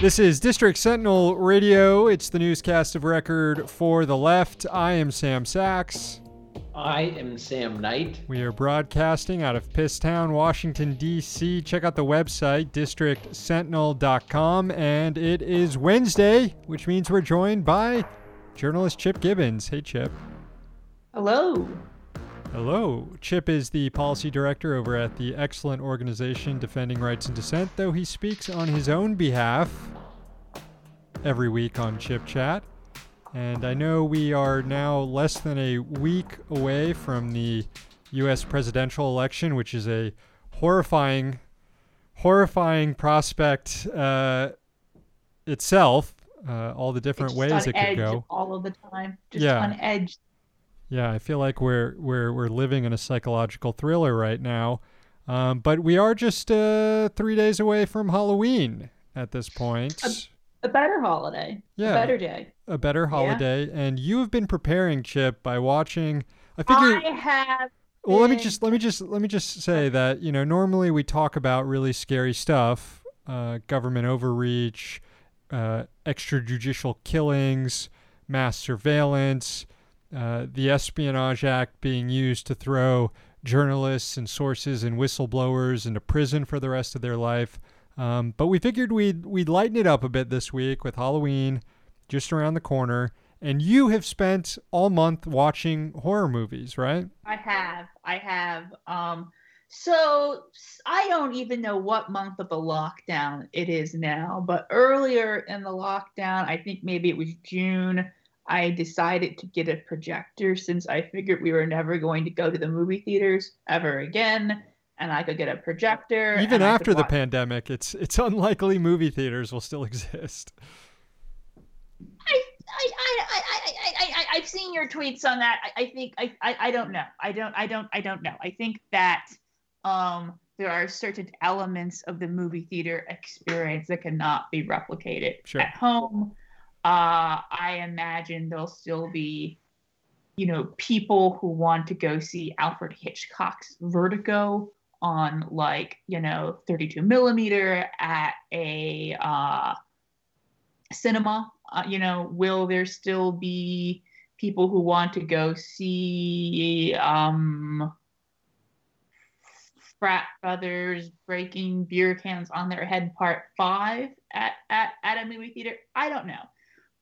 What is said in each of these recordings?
This is District Sentinel Radio. It's the newscast of record for the left. I am Sam Sachs. I am Sam Knight. We are broadcasting out of Pisstown, Washington, D.C. Check out the website, districtsentinel.com. And it is Wednesday, which means we're joined by journalist Chip Gibbons. Hey, Chip. Hello. Hello. Chip is the policy director over at the excellent organization Defending Rights and Dissent, though he speaks on his own behalf every week on Chip Chat. And I know we are now less than a week away from the U.S. presidential election, which is a horrifying, horrifying prospect uh, itself. Uh, all the different ways it could go. all of the time. Just Yeah. on edge. Yeah, I feel like we're we're we're living in a psychological thriller right now. Um, but we are just uh, three days away from Halloween at this point. A better holiday. Yeah. A better day. a better holiday, and you have been preparing, Chip, by watching. I figure. I have. well, let me just let me just let me just say that you know normally we talk about really scary stuff, uh, government overreach, uh, extrajudicial killings, mass surveillance, uh, the Espionage Act being used to throw journalists and sources and whistleblowers into prison for the rest of their life. Um, but we figured we'd we'd lighten it up a bit this week with Halloween just around the corner. And you have spent all month watching horror movies, right? I have. I have. Um. So I don't even know what month of the lockdown it is now, but earlier in the lockdown, I think maybe it was June. I decided to get a projector since I figured we were never going to go to the movie theaters ever again, and I could get a projector. Even after the watch- pandemic, it's it's unlikely movie theaters will still exist. I, I, I, I, I, I, I, I've seen your tweets on that. I, I think I, I, I don't know. I don't, I don't, I don't know. I think that um, there are certain elements of the movie theater experience that cannot be replicated Sure. at home. Uh, I imagine there'll still be, you know, people who want to go see Alfred Hitchcock's Vertigo on like, you know, 32 millimeter at a uh, cinema. Uh, you know, will there still be people who want to go see um, frat brothers breaking beer cans on their head part five at, at, at a movie theater? I don't know.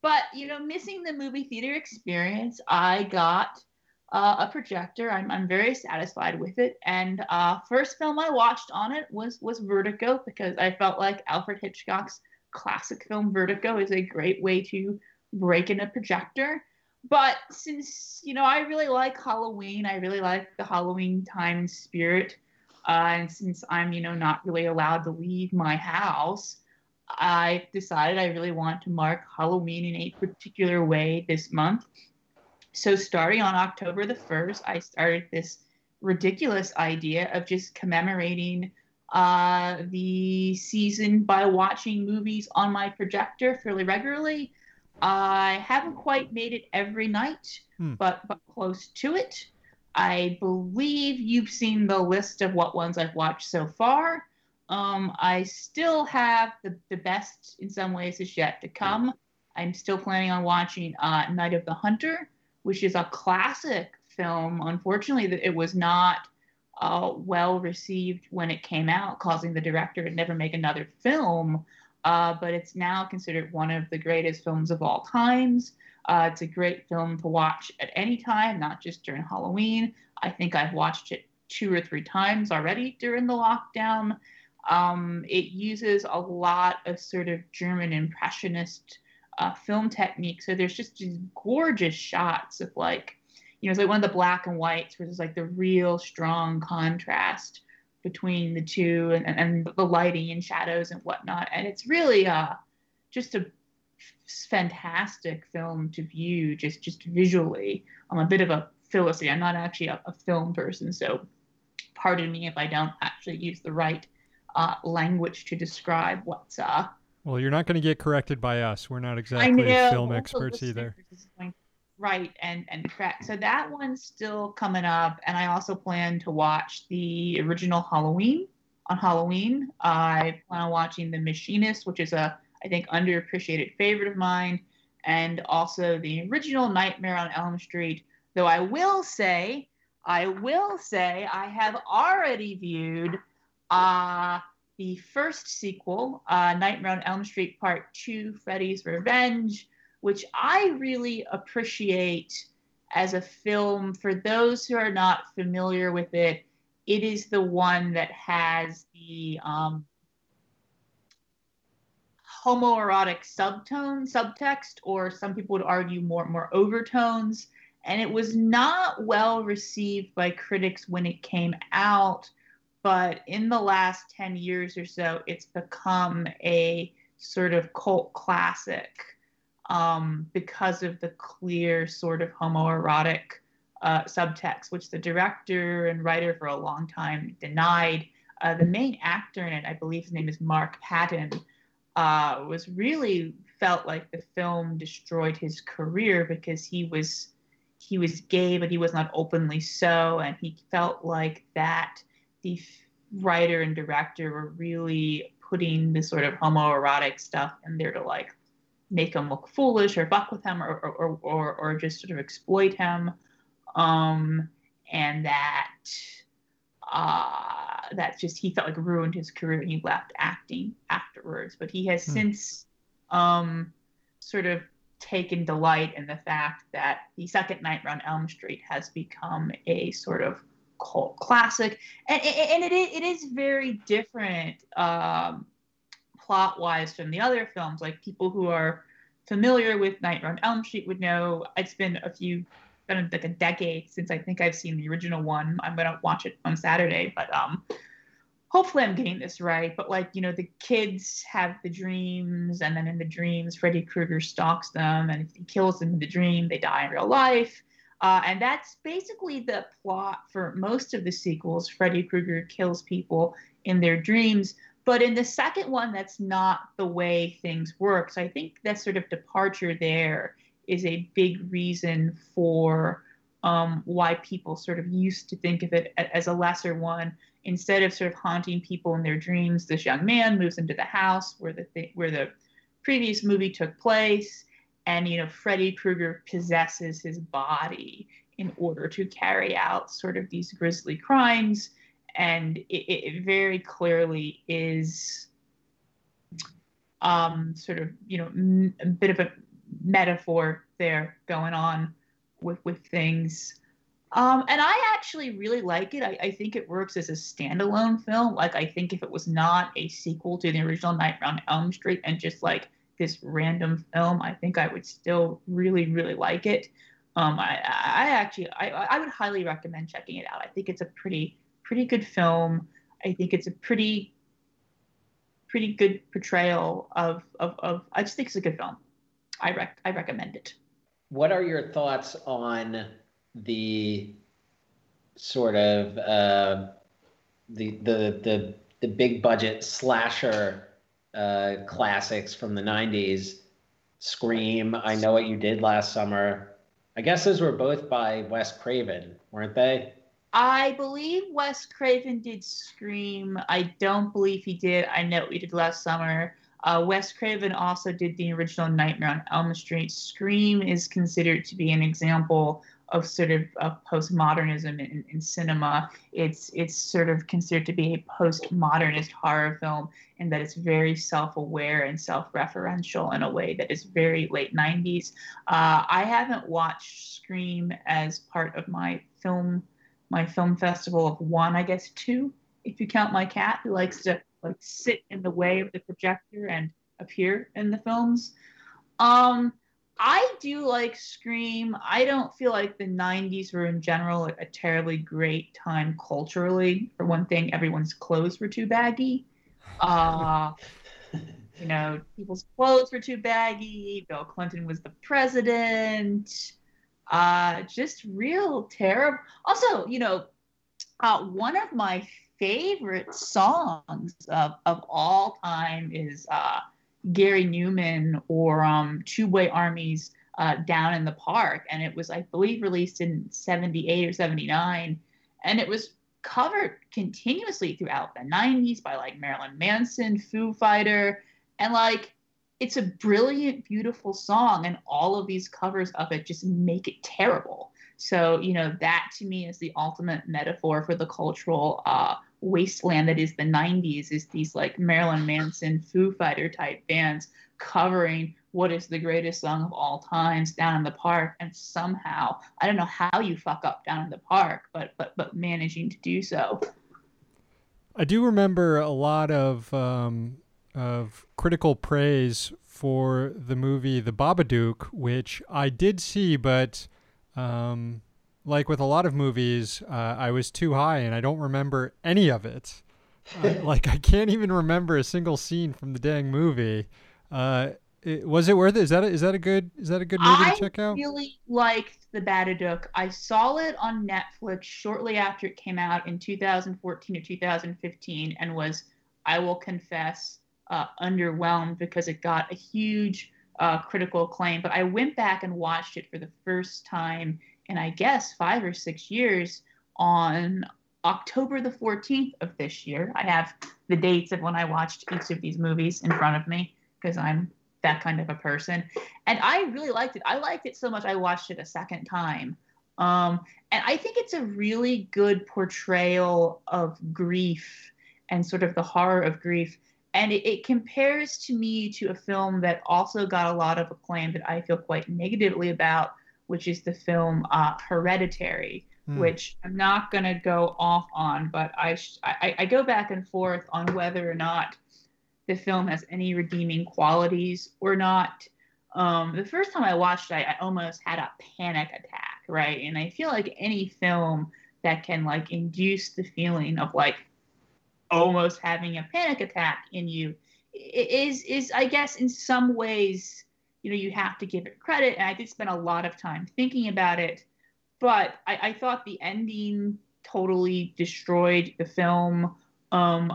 But, you know, missing the movie theater experience, I got uh, a projector. I'm, I'm very satisfied with it. And uh, first film I watched on it was was Vertigo because I felt like Alfred Hitchcock's classic film Vertigo is a great way to break in a projector. But since you know I really like Halloween, I really like the Halloween time and spirit. Uh, and since I'm you know not really allowed to leave my house, I decided I really want to mark Halloween in a particular way this month. So starting on October the 1st, I started this ridiculous idea of just commemorating uh, the season by watching movies on my projector fairly regularly. I haven't quite made it every night, Hmm. but, but close to it. I believe you've seen the list of what ones I've watched so far. Um, I still have the, the best in some ways is yet to come. I'm still planning on watching uh, Night of the Hunter, which is a classic film. Unfortunately, it was not uh, well received when it came out, causing the director to never make another film. Uh, but it's now considered one of the greatest films of all times. Uh, it's a great film to watch at any time, not just during Halloween. I think I've watched it two or three times already during the lockdown. Um, it uses a lot of sort of German impressionist uh, film technique. So there's just these gorgeous shots of like, you know, it's like one of the black and whites where there's like the real strong contrast between the two and, and, the lighting and shadows and whatnot. And it's really uh, just a fantastic film to view just just visually. I'm a bit of a philistine. I'm not actually a, a film person, so pardon me if I don't actually use the right uh, language to describe what's uh, Well, you're not going to get corrected by us. We're not exactly know film experts either. listeners is going- Right, and and correct. So that one's still coming up, and I also plan to watch the original Halloween on Halloween. I plan on watching The Machinist, which is a, I think, underappreciated favorite of mine, and also the original Nightmare on Elm Street. Though I will say, I will say, I have already viewed uh, the first sequel, uh, Nightmare on Elm Street Part 2 Freddy's Revenge, which I really appreciate as a film. For those who are not familiar with it, it is the one that has the um, homoerotic subtone, subtext, or some people would argue more more overtones. And it was not well received by critics when it came out, but in the last 10 years or so, it's become a sort of cult classic um, because of the clear sort of homoerotic uh, subtext, which the director and writer for a long time denied. Uh, the main actor in it, I believe his name is Mark Patton, uh, was really felt like the film destroyed his career because he was he was gay, but he was not openly so, and he felt like that the writer and director were really putting this sort of homoerotic stuff in there to like make him look foolish or fuck with him or or, or, or just sort of exploit him um, and that uh, that just he felt like ruined his career and he left acting afterwards. But he has hmm. since um, sort of taken delight in the fact that the second night on Elm Street has become a sort of cult classic, and, and it, it is very different um, plot wise from the other films. Like people who are familiar with Nightmare on Elm Street would know it's been a few been like a decade since I think I've seen the original one. I'm gonna watch it on Saturday, but um, hopefully I'm getting this right. But like you know, the kids have the dreams, and then in the dreams, Freddy Krueger stalks them, and if he kills them in the dream, they die in real life. Uh, and that's basically the plot for most of the sequels. Freddy Krueger kills people in their dreams. But in the second one, that's not the way things work. So I think that sort of departure there is a big reason for um, why people sort of used to think of it as a lesser one. Instead of sort of haunting people in their dreams, this young man moves into the house where the th- where the previous movie took place, and you know Freddy Krueger possesses his body in order to carry out sort of these grisly crimes, and it, it very clearly is um, sort of you know a bit of a metaphor there going on with with things. Um, and I actually really like it. I, I, think it works as a standalone film. Like I think if it was not a sequel to the original Night on Elm Street and just like this random film, I think I would still really really like it. Um, I, I actually I, I would highly recommend checking it out. I think it's a pretty pretty good film. I think it's a pretty pretty good portrayal of of, of I just think it's a good film. I rec- I recommend it. What are your thoughts on the sort of uh, the the the the big budget slasher uh, classics from the '90s? Scream, I know what you did last summer. I guess those were both by Wes Craven, weren't they? I believe Wes Craven did Scream. I don't believe he did. I know what we did last summer. Uh, Wes Craven also did the original Nightmare on Elm Street. Scream is considered to be an example of sort of, of postmodernism in, in, cinema. It's it's sort of considered to be a postmodernist horror film in that it's very self-aware and self-referential in a way that is very late 90s. Uh, I haven't watched Scream as part of my film my film festival of one, I guess two, if you count my cat who likes to like sit in the way of the projector and appear in the films. Um, I do like Scream. I don't feel like the 90s were in general a terribly great time culturally. For one thing, everyone's clothes were too baggy. Uh, you know, people's clothes were too baggy. Bill Clinton was the president. Uh, just real terrible. Also, you know, uh, one of my favorite songs of, of all time is uh, Gary Numan or um, Tubeway Army's uh, Down in the Park. And it was, I believe, released in 78 or 79. And it was covered continuously throughout the 90s by like Marilyn Manson, Foo Fighter. And like, it's a brilliant, beautiful song, and all of these covers of it just make it terrible. So, you know, that to me is the ultimate metaphor for the cultural uh, wasteland that is the 90s, is these like Marilyn Manson, Foo Fighter type bands covering what is the greatest song of all times down in the park. And somehow i don't know how you fuck up down in the park but but but managing to do so. I do remember a lot of um, of critical praise for the movie The Babadook, which I did see, but um, like with a lot of movies, uh, I was too high and I don't remember any of it. Uh, like I can't even remember a single scene from the dang movie. Uh, it, was it worth it? Is that a, is that a good is that a good movie I to check out? I really liked The Babadook. I saw it on Netflix shortly after it came out in 2014 or 2015, and was I will confess uh, underwhelmed because it got a huge uh, critical acclaim. But I went back and watched it for the first time in, I guess, five or six years on October the 14th of this year. I have the dates of when I watched each of these movies in front of me because I'm that kind of a person. And I really liked it. I liked it so much I watched it a second time. Um, and I think it's a really good portrayal of grief and sort of the horror of grief and it, it, compares to me to a film that also got a lot of acclaim that I feel quite negatively about, which is the film uh, Hereditary, mm. which I'm not going to go off on, but I, sh- I, I go back and forth on whether or not the film has any redeeming qualities or not. Um, the first time I watched it, I, I almost had a panic attack, right? And I feel like any film that can like induce the feeling of like almost having a panic attack in you is is I guess in some ways you know you have to give it credit. And I did spend a lot of time thinking about it but I, I thought the ending totally destroyed the film um,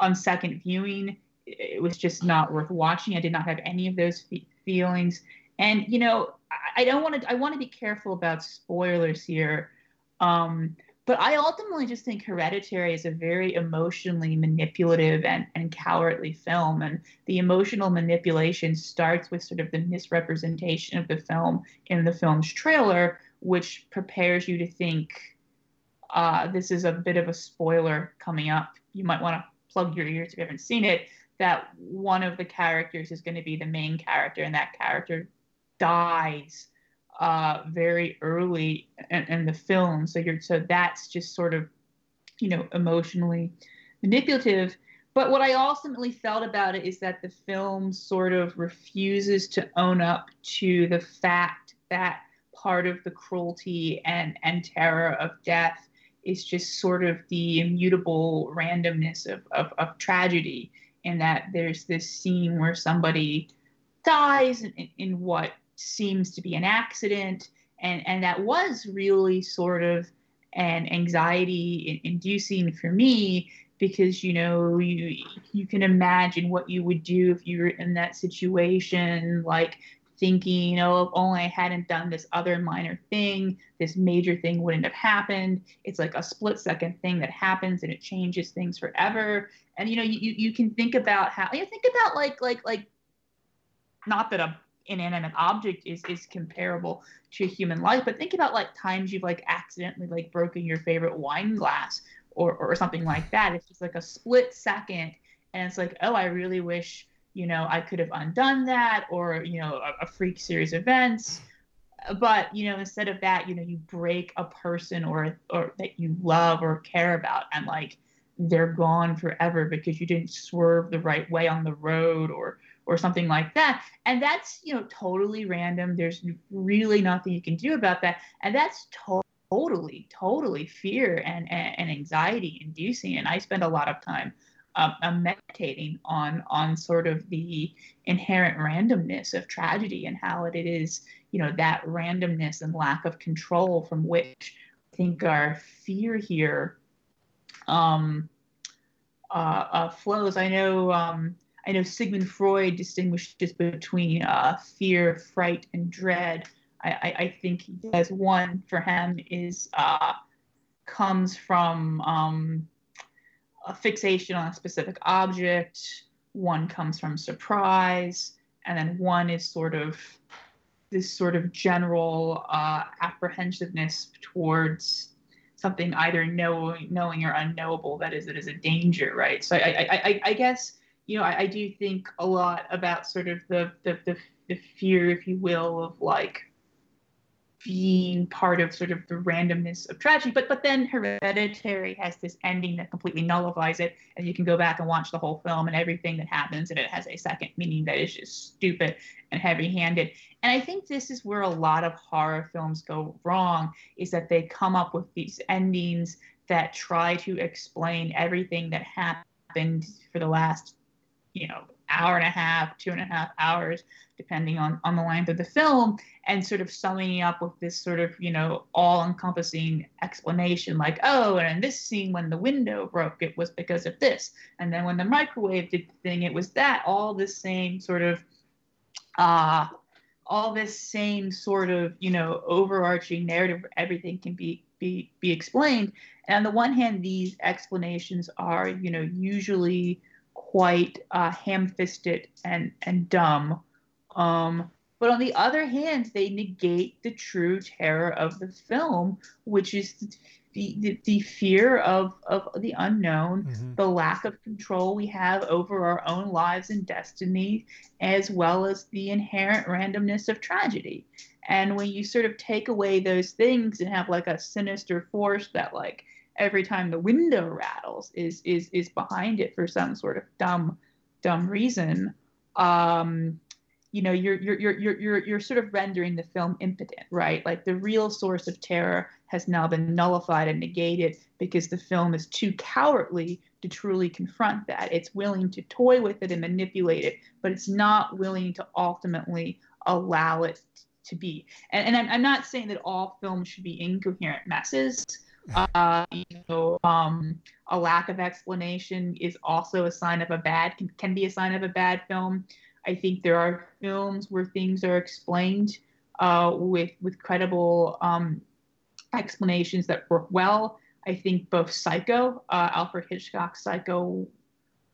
on second viewing. It was just not worth watching. I did not have any of those fe- feelings. And you know I, I don't want to I want to be careful about spoilers here. Um, but I ultimately just think Hereditary is a very emotionally manipulative and, and cowardly film. And the emotional manipulation starts with sort of the misrepresentation of the film in the film's trailer, which prepares you to think uh, this is a bit of a spoiler coming up. You might want to plug your ears if you haven't seen it. That one of the characters is going to be the main character, and that character dies uh, very early in, in, the film. So you're so that's just sort of, you know, emotionally manipulative. But what I ultimately felt about it is that the film sort of refuses to own up to the fact that part of the cruelty and, and terror of death is just sort of the immutable randomness of, of, of tragedy, and that there's this scene where somebody dies in, in what seems to be an accident. And, and that was really sort of an anxiety inducing for me because you know you you can imagine what you would do if you were in that situation like thinking oh if only i hadn't done this other minor thing this major thing wouldn't have happened it's like a split second thing that happens and it changes things forever and you know you, you can think about how you know, think about like like like not that a inanimate object is is comparable to human life. But think about like times you've like accidentally like broken your favorite wine glass or or something like that. It's just like a split second and it's like oh i really wish you know i could have undone that or you know a, a freak series of events. But you know instead of that you know you break a person or or that you love or care about and like they're gone forever because you didn't swerve the right way on the road or or something like that. And that's, you know, totally random. There's really nothing you can do about that. And that's to- totally, totally fear and, and, and, anxiety inducing. And I spend a lot of time um, um, meditating on on sort of the inherent randomness of tragedy and how it is, you know, that randomness and lack of control from which I think our fear here um, uh, uh, flows. I know um, I know Sigmund Freud distinguishes between uh, fear, fright, and dread. I, I, I, think says one for him is uh, comes from um, a fixation on a specific object. One comes from surprise, and then one is sort of this sort of general uh, apprehensiveness towards something either knowing, knowing or unknowable that is it is a danger, right? So I, I, I, I guess you know I, I, do think a lot about sort of the, the the the fear, if you will, of like being part of sort of the randomness of tragedy. But but then Hereditary has this ending that completely nullifies it, and you can go back and watch the whole film and everything that happens, and it has a second meaning that is just stupid and heavy-handed. And I think this is where a lot of horror films go wrong, is that they come up with these endings that try to explain everything that happened for the last, you know, hour and a half, two and a half hours, depending on, on the length of the film, and sort of summing up with this sort of, you know, all encompassing explanation like, oh, and in this scene when the window broke, it was because of this. And then when the microwave did the thing, it was that. All the same sort of, uh, all this same sort of, you know, overarching narrative everything can be be be explained. And on the one hand, these explanations are, you know, usually quite uh, ham-fisted and and dumb. Um, but on the other hand, they negate the true terror of the film, which is the, the, the fear of, of the unknown, mm-hmm. the lack of control we have over our own lives and destiny, as well as the inherent randomness of tragedy. And when you sort of take away those things and have like a sinister force that like every time the window rattles is is is behind it for some sort of dumb dumb reason um you know you're you're you're you're you're sort of rendering the film impotent right? Like the real source of terror has now been nullified and negated because the film is too cowardly to truly confront that. It's willing to toy with it and manipulate it but it's not willing to ultimately allow it to be. And, and I'm, I'm not saying that all films should be incoherent messes uh, you know, um, a lack of explanation is also a sign of a bad can, can be a sign of a bad film. I think there are films where things are explained uh, with with credible um, explanations that work well. I think both Psycho, uh, Alfred Hitchcock's Psycho,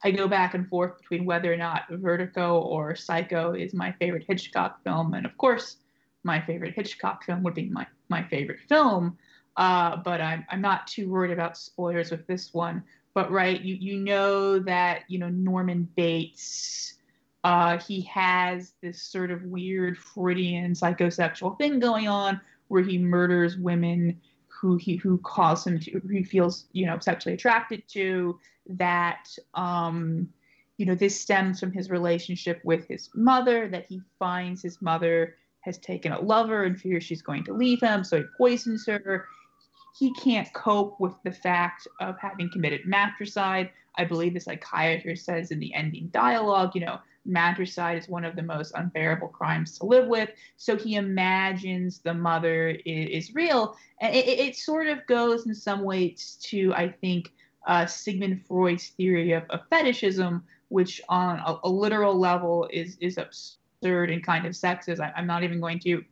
I go back and forth between whether or not Vertigo or Psycho is my favorite Hitchcock film, and of course, my favorite Hitchcock film would be my my favorite film. Uh, but I'm, I'm not too worried about spoilers with this one. But right, you you know that you know Norman Bates, uh, he has this sort of weird Freudian psychosexual thing going on where he murders women who he who cause him to who he feels you know sexually attracted to. That um, you know this stems from his relationship with his mother. That he finds his mother has taken a lover and fears she's going to leave him, so he poisons her he can't cope with the fact of having committed matricide. I believe the psychiatrist says in the ending dialogue, you know, matricide is one of the most unbearable crimes to live with. So he imagines the mother is, is real. And it, it, sort of goes in some ways to, I think, uh, Sigmund Freud's theory of, of fetishism, which on a, a, literal level is, is absurd and kind of sexist. I, I'm not even going to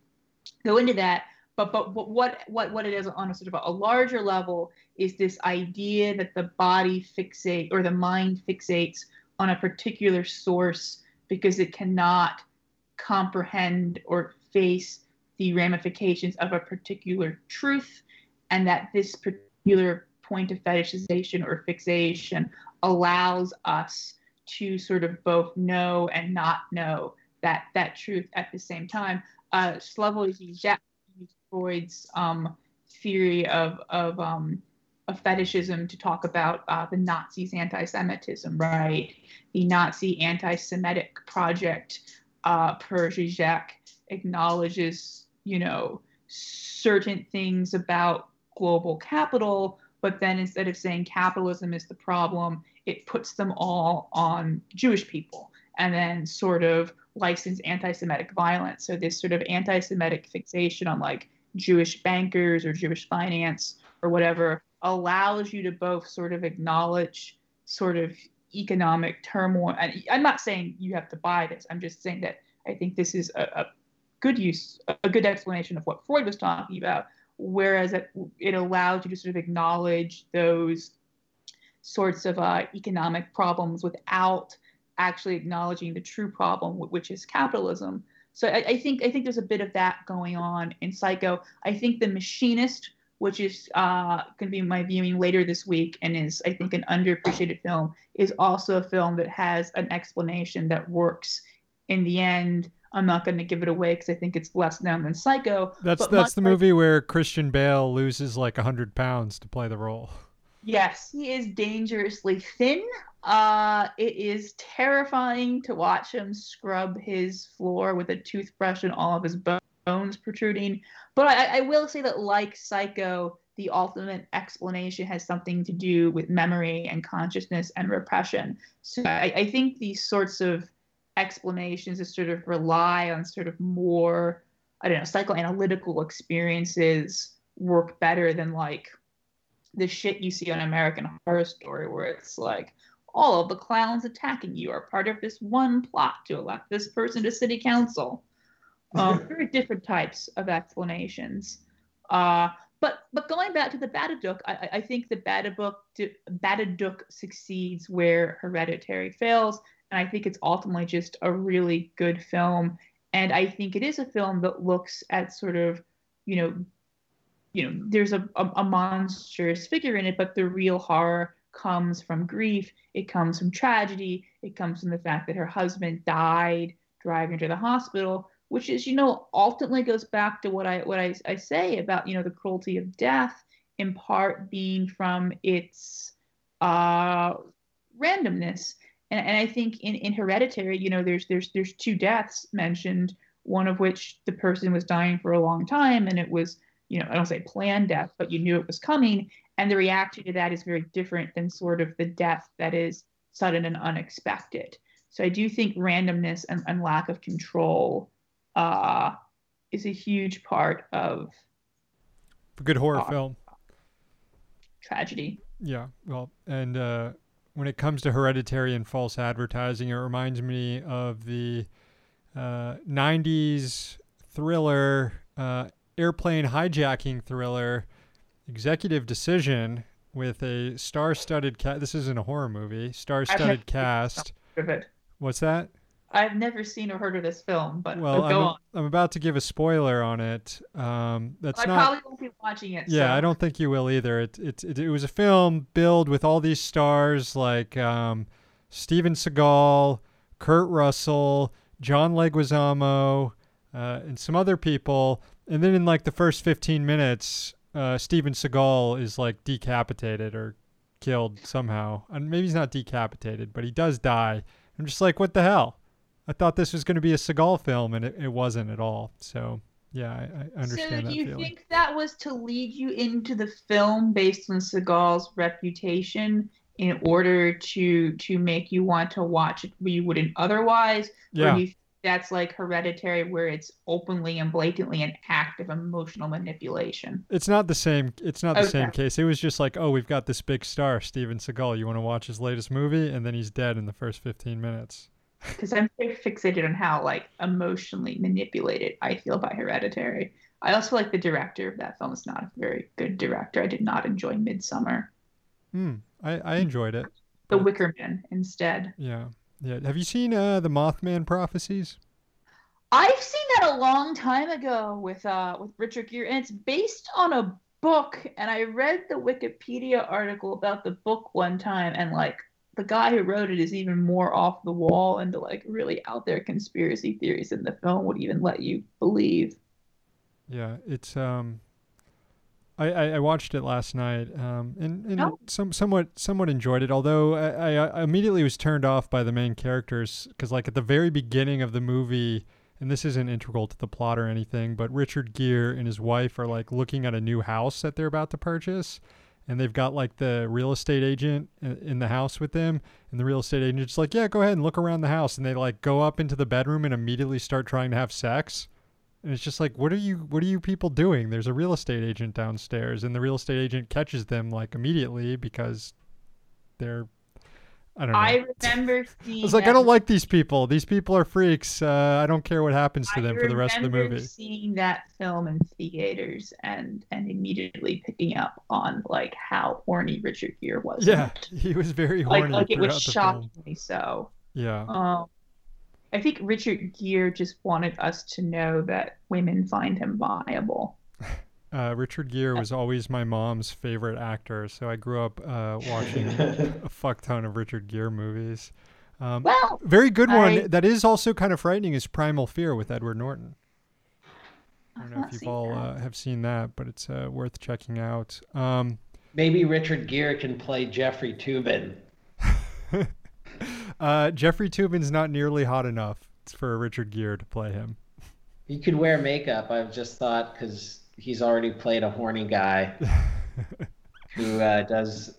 go into that but but what what what it is on a sort of a larger level is this idea that the body fixate or the mind fixates on a particular source because it cannot comprehend or face the ramifications of a particular truth and that this particular point of fetishization or fixation allows us to sort of both know and not know that that truth at the same time. Uh, Slavoj Freud's um, theory of of um, of fetishism to talk about uh, the Nazis' anti-Semitism, right? The Nazi anti-Semitic project uh, per Zizek acknowledges, you know, certain things about global capital, but then instead of saying capitalism is the problem, it puts them all on Jewish people and then sort of license anti-Semitic violence. So this sort of anti-Semitic fixation on like Jewish bankers or Jewish finance or whatever allows you to both sort of acknowledge sort of economic turmoil. And I'm not saying you have to buy this. I'm just saying that I think this is a, a good use, a good explanation of what Freud was talking about. Whereas it, it allows you to sort of acknowledge those sorts of uh, economic problems without actually acknowledging the true problem, which is capitalism. So I, I think I think there's a bit of that going on in Psycho. I think The Machinist, which is uh, going to be my viewing later this week and is I think an underappreciated film, is also a film that has an explanation that works in the end. I'm not going to give it away because I think it's less known than Psycho. That's that's the movie where Christian Bale loses like hundred pounds to play the role. Yes, he is dangerously thin. Uh, it is terrifying to watch him scrub his floor with a toothbrush and all of his bones protruding. But I, I will say that, like Psycho, the ultimate explanation has something to do with memory and consciousness and repression. So I, I think these sorts of explanations that sort of rely on sort of more, I don't know, psychoanalytical experiences work better than like the shit you see on American Horror Story, where it's like all of the clowns attacking you are part of this one plot to elect this person to city council. Um, very different types of explanations. Uh, but but going back to the Babadook, I, I think the Babadook Babadook succeeds where Hereditary fails, and I think it's ultimately just a really good film. And I think it is a film that looks at sort of, you know, you know, there's a, a, a monstrous figure in it, but the real horror comes from grief. It comes from tragedy. It comes from the fact that her husband died driving her to the hospital, which is, you know, ultimately goes back to what I what I, I say about, you know, the cruelty of death, in part being from its uh, randomness. And, and I think in, in Hereditary, you know, there's there's there's two deaths mentioned, one of which the person was dying for a long time, and it was you know, I don't say planned death, but you knew it was coming. And the reaction to that is very different than sort of the death that is sudden and unexpected. So I do think randomness and, and lack of control uh, is a huge part of a good horror uh, film. Tragedy. Yeah, well, and uh, when it comes to hereditary and false advertising, it reminds me of the '90s uh, thriller uh, airplane hijacking thriller, Executive Decision, with a star-studded cast. This isn't a horror movie. Star-studded cast. What's that? I've never seen or heard of this film, but well, go I'm, on. I'm about to give a spoiler on it. Um, that's I not. probably won't be watching it. Yeah, so. I don't think you will either. It it, it, it was a film billed with all these stars like um, Steven Seagal, Kurt Russell, John Leguizamo, uh, and some other people and then in like the first 15 minutes, uh, Steven Seagal is like decapitated or killed somehow. And maybe he's not decapitated, but he does die. I'm just like, what the hell? I thought this was going to be a Seagal film, and it, it wasn't at all. So yeah, I, I understand. So do you feeling. think that was to lead you into the film based on Seagal's reputation in order to to make you want to watch it where you wouldn't otherwise? Yeah. Or do you that's like hereditary where it's openly and blatantly an act of emotional manipulation. It's not the same it's not the Okay. same case. It was just like, oh, we've got this big star, Steven Seagal. You want to watch his latest movie? And then he's dead in the first 15 minutes. Because I'm very fixated on how like emotionally manipulated I feel by hereditary. I also like the director of that film is not a very good director. I did not enjoy Midsommar. Hmm. I, I enjoyed it. The Wicker Man instead. Yeah. Yeah. Have you seen uh, the Mothman prophecies? I've seen that a long time ago with uh with Richard Gere, and it's based on a book. And I read the Wikipedia article about the book one time, and like the guy who wrote it is even more off the wall into like really out there conspiracy theories than the film would even let you believe. Yeah, it's um, I, I, I watched it last night um, and, and Oh. some somewhat somewhat enjoyed it. Although I, I, I immediately was turned off by the main characters because like at the very beginning of the movie, and this isn't integral to the plot or anything, but Richard Gere and his wife are like looking at a new house that they're about to purchase. And they've got like the real estate agent in the house with them, and the real estate agent's like, "Yeah, go ahead and look around the house." And they like go up into the bedroom and immediately start trying to have sex. And it's just like, what are you what are you people doing? There's a real estate agent downstairs and the real estate agent catches them like immediately because they're I don't know. I remember seeing. I was like, I don't like these people. These people are freaks. Uh, I don't care what happens to I them for the rest of the movie. Seeing that film in theaters and and immediately picking up on like how horny Richard Gere was. Yeah, he was very like horny like it throughout was shockingly so. Yeah. Um, I think Richard Gere just wanted us to know that women find him viable. Uh, Richard Gere was always my mom's favorite actor, so I grew up uh, watching a fuck ton of Richard Gere movies. Um, Well, very good one I- that is also kind of frightening is Primal Fear with Edward Norton. I don't I've know if you've all uh, have seen that, but it's uh, worth checking out. Um, Maybe Richard Gere can play Jeffrey Toobin. uh, Jeffrey Toobin's not nearly hot enough for Richard Gere to play him. He could wear makeup. I've just thought because he's already played a horny guy who uh, does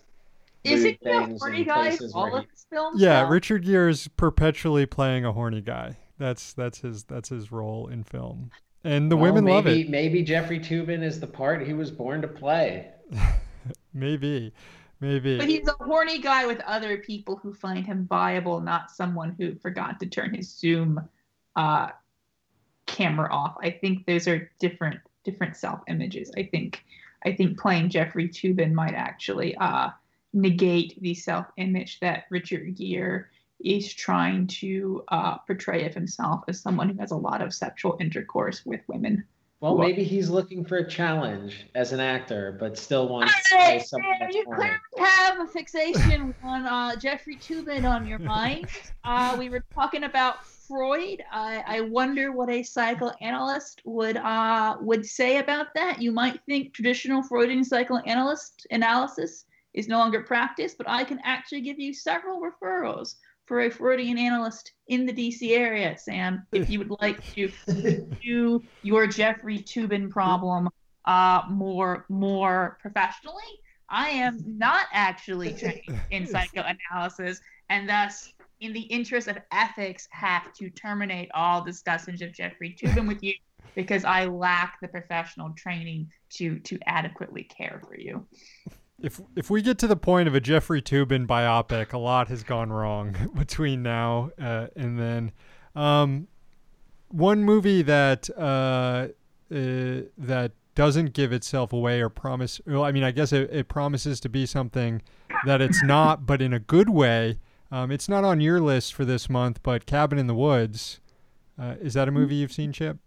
is lewd it the horny guy in all he- of his films? Yeah, now? Richard Gere is perpetually playing a horny guy. That's that's his that's his role in film, and the Well, women love it. Maybe Jeffrey Toobin is the part he was born to play. Maybe, maybe. But he's a horny guy with other people who find him viable, not someone who forgot to turn his Zoom uh, camera off. I think those are different different self images. I think I think playing Jeffrey Toobin might actually uh, negate the self image that Richard Gere is trying to uh, portray of himself as someone who has a lot of sexual intercourse with women. Well, Well- maybe he's looking for a challenge as an actor, but still wants to Hey, play someone that's you clearly have a fixation on uh, Jeffrey Toobin on your mind. Uh, we were talking about Freud. I, I wonder what a psychoanalyst would uh, would say about that. You might think traditional Freudian psychoanalyst analysis is no longer practiced, but I can actually give you several referrals for a Freudian analyst in the DC area, Sam, if you would like to do your Jeffrey Toobin problem uh, more more professionally. I am not actually trained in psychoanalysis, and thus, in the interest of ethics, have to terminate all discussions of Jeffrey Toobin with you because I lack the professional training to to adequately care for you. If if we get to the point of a Jeffrey Toobin biopic, a lot has gone wrong between now uh, and then. Um, one movie that uh, uh, that doesn't give itself away or promise. Well, I mean, I guess it, it promises to be something that it's not, but in a good way. Um, it's not on your list for this month, but Cabin in the Woods. Uh, is that a movie you've seen, Chip?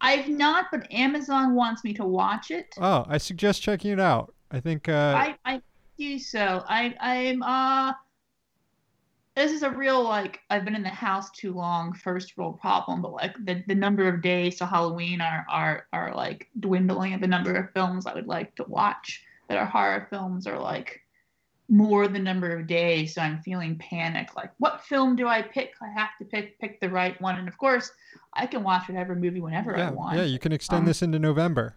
I've not, but Amazon wants me to watch it. Oh, I suggest checking it out. I think. Uh, I, I do so. I I'm uh this is a real like I've been in the house too long first world problem, but like the, the number of days to Halloween are are are like dwindling and the number of films I would like to watch that are horror films are like more the number of days, so I'm feeling panic. Like, what film do I pick? I have to pick pick the right one, and of course, I can watch whatever movie whenever I want. yeah, you can extend Um, this into November.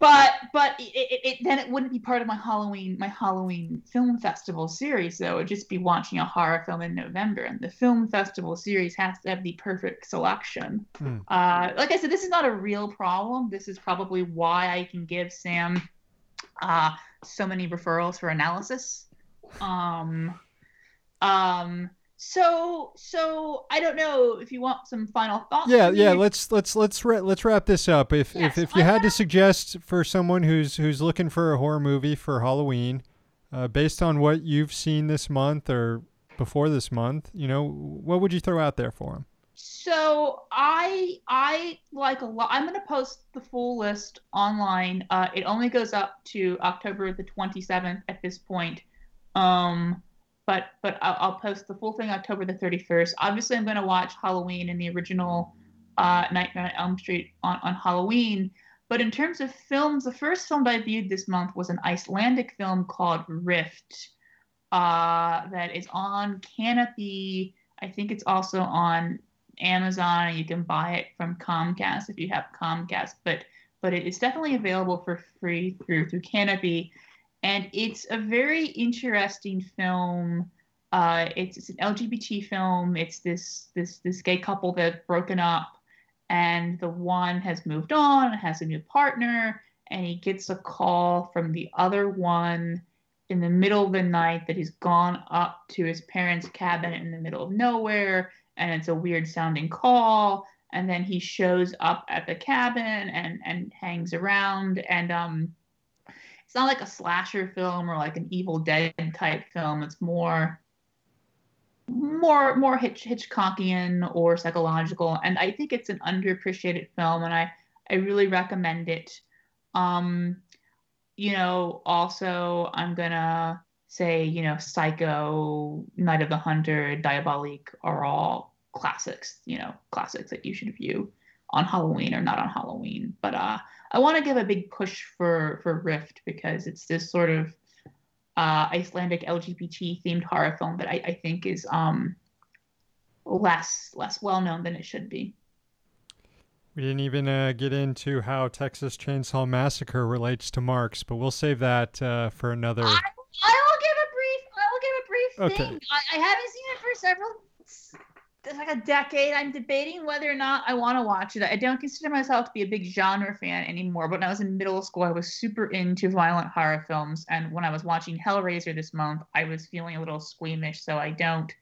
But but it, it, it then it wouldn't be part of my Halloween my Halloween film festival series though. It'd just be watching a horror film in November, and the film festival series has to have the perfect selection. Hmm. Uh, like I said, this is not a real problem. This is probably why I can give Sam uh, so many referrals for analysis. Um, um. So so I don't know if you want some final thoughts. Yeah, yeah. Let's let's let's ra- let's wrap this up. If Yes, if if you I had to have- suggest for someone who's who's looking for a horror movie for Halloween, uh, based on what you've seen this month or before this month, you know, what would you throw out there for them? So I I like a lot. I'm gonna post the full list online. Uh, it only goes up to October the 27th at this point. Um, but but I'll, I'll post the full thing October the 31st. Obviously, I'm gonna watch Halloween and the original uh, Nightmare on Elm Street on on Halloween. But in terms of films, the first film I viewed this month was an Icelandic film called Rift, uh, that is on Kanopy. I think it's also on Amazon. You can buy it from Comcast if you have Comcast, but but it is definitely available for free through through Kanopy, and it's a very interesting film. Uh, it's, it's an LGBT film. It's this this this gay couple that's broken up, and the one has moved on, has a new partner, and he gets a call from the other one in the middle of the night that he's gone up to his parents' cabin in the middle of nowhere and it's a weird sounding call and then he shows up at the cabin and and hangs around and um it's not like a slasher film or like an evil dead type film it's more more more Hitch, Hitchcockian or psychological, and I think it's an underappreciated film, and I I really recommend it. Um, you know, also I'm gonna say you know Psycho, Night of the Hunter, Diabolique are all classics. You know, classics that you should view on Halloween or not on Halloween. But uh, I want to give a big push for for Rift because it's this sort of uh, Icelandic LGBT themed horror film that I, I think is um, less less well known than it should be. We didn't even uh, get into how Texas Chainsaw Massacre relates to Marx, but we'll save that uh, for another. I, I will give a brief. I will give a brief okay. thing. I, I haven't seen it for several like a decade. I'm debating whether or not I want to watch it. I don't consider myself to be a big genre fan anymore, but when I was in middle school, I was super into violent horror films. And when I was watching Hellraiser this month, I was feeling a little squeamish. So I don't,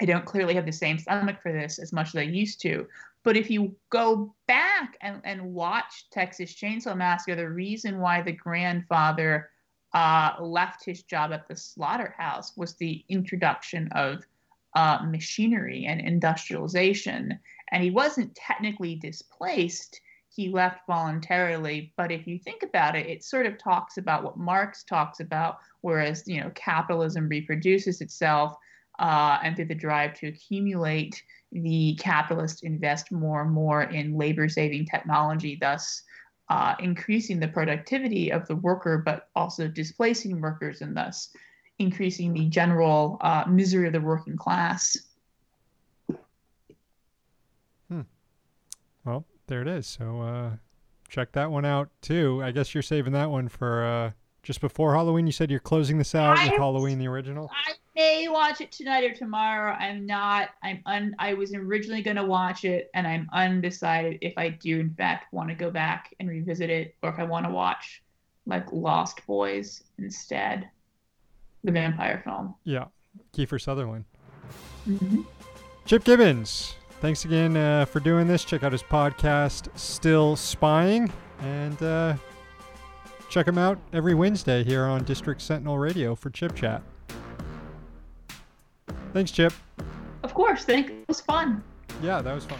I don't clearly have the same stomach for this as much as I used to. But if you go back and, and watch Texas Chainsaw Massacre, the reason why the grandfather uh, left his job at the slaughterhouse was the introduction of uh, machinery and industrialization. And he wasn't technically displaced, he left voluntarily. But if you think about it, it sort of talks about what Marx talks about, whereas, you know, capitalism reproduces itself. Uh, and through the drive to accumulate, the capitalists invest more and more in labor saving technology, thus uh, increasing the productivity of the worker, but also displacing workers and thus increasing the general uh, misery of the working class. Hmm. Well, there it is. So uh, check that one out too. I guess you're saving that one for uh, just before Halloween. You said you're closing this out I, with Halloween the original. I may watch it tonight or tomorrow. I'm not. I'm un. I was originally going to watch it, and I'm undecided if I do in fact want to go back and revisit it, or if I want to watch like Lost Boys instead the vampire film. Yeah, Kiefer Sutherland. Mm-hmm. Chip Gibbons, thanks again uh, for doing this. Check out his podcast, Still Spying, and uh, check him out every Wednesday here on District Sentinel Radio for Chip Chat. Thanks, Chip. Of course. Thank. It was fun. Yeah, that was fun.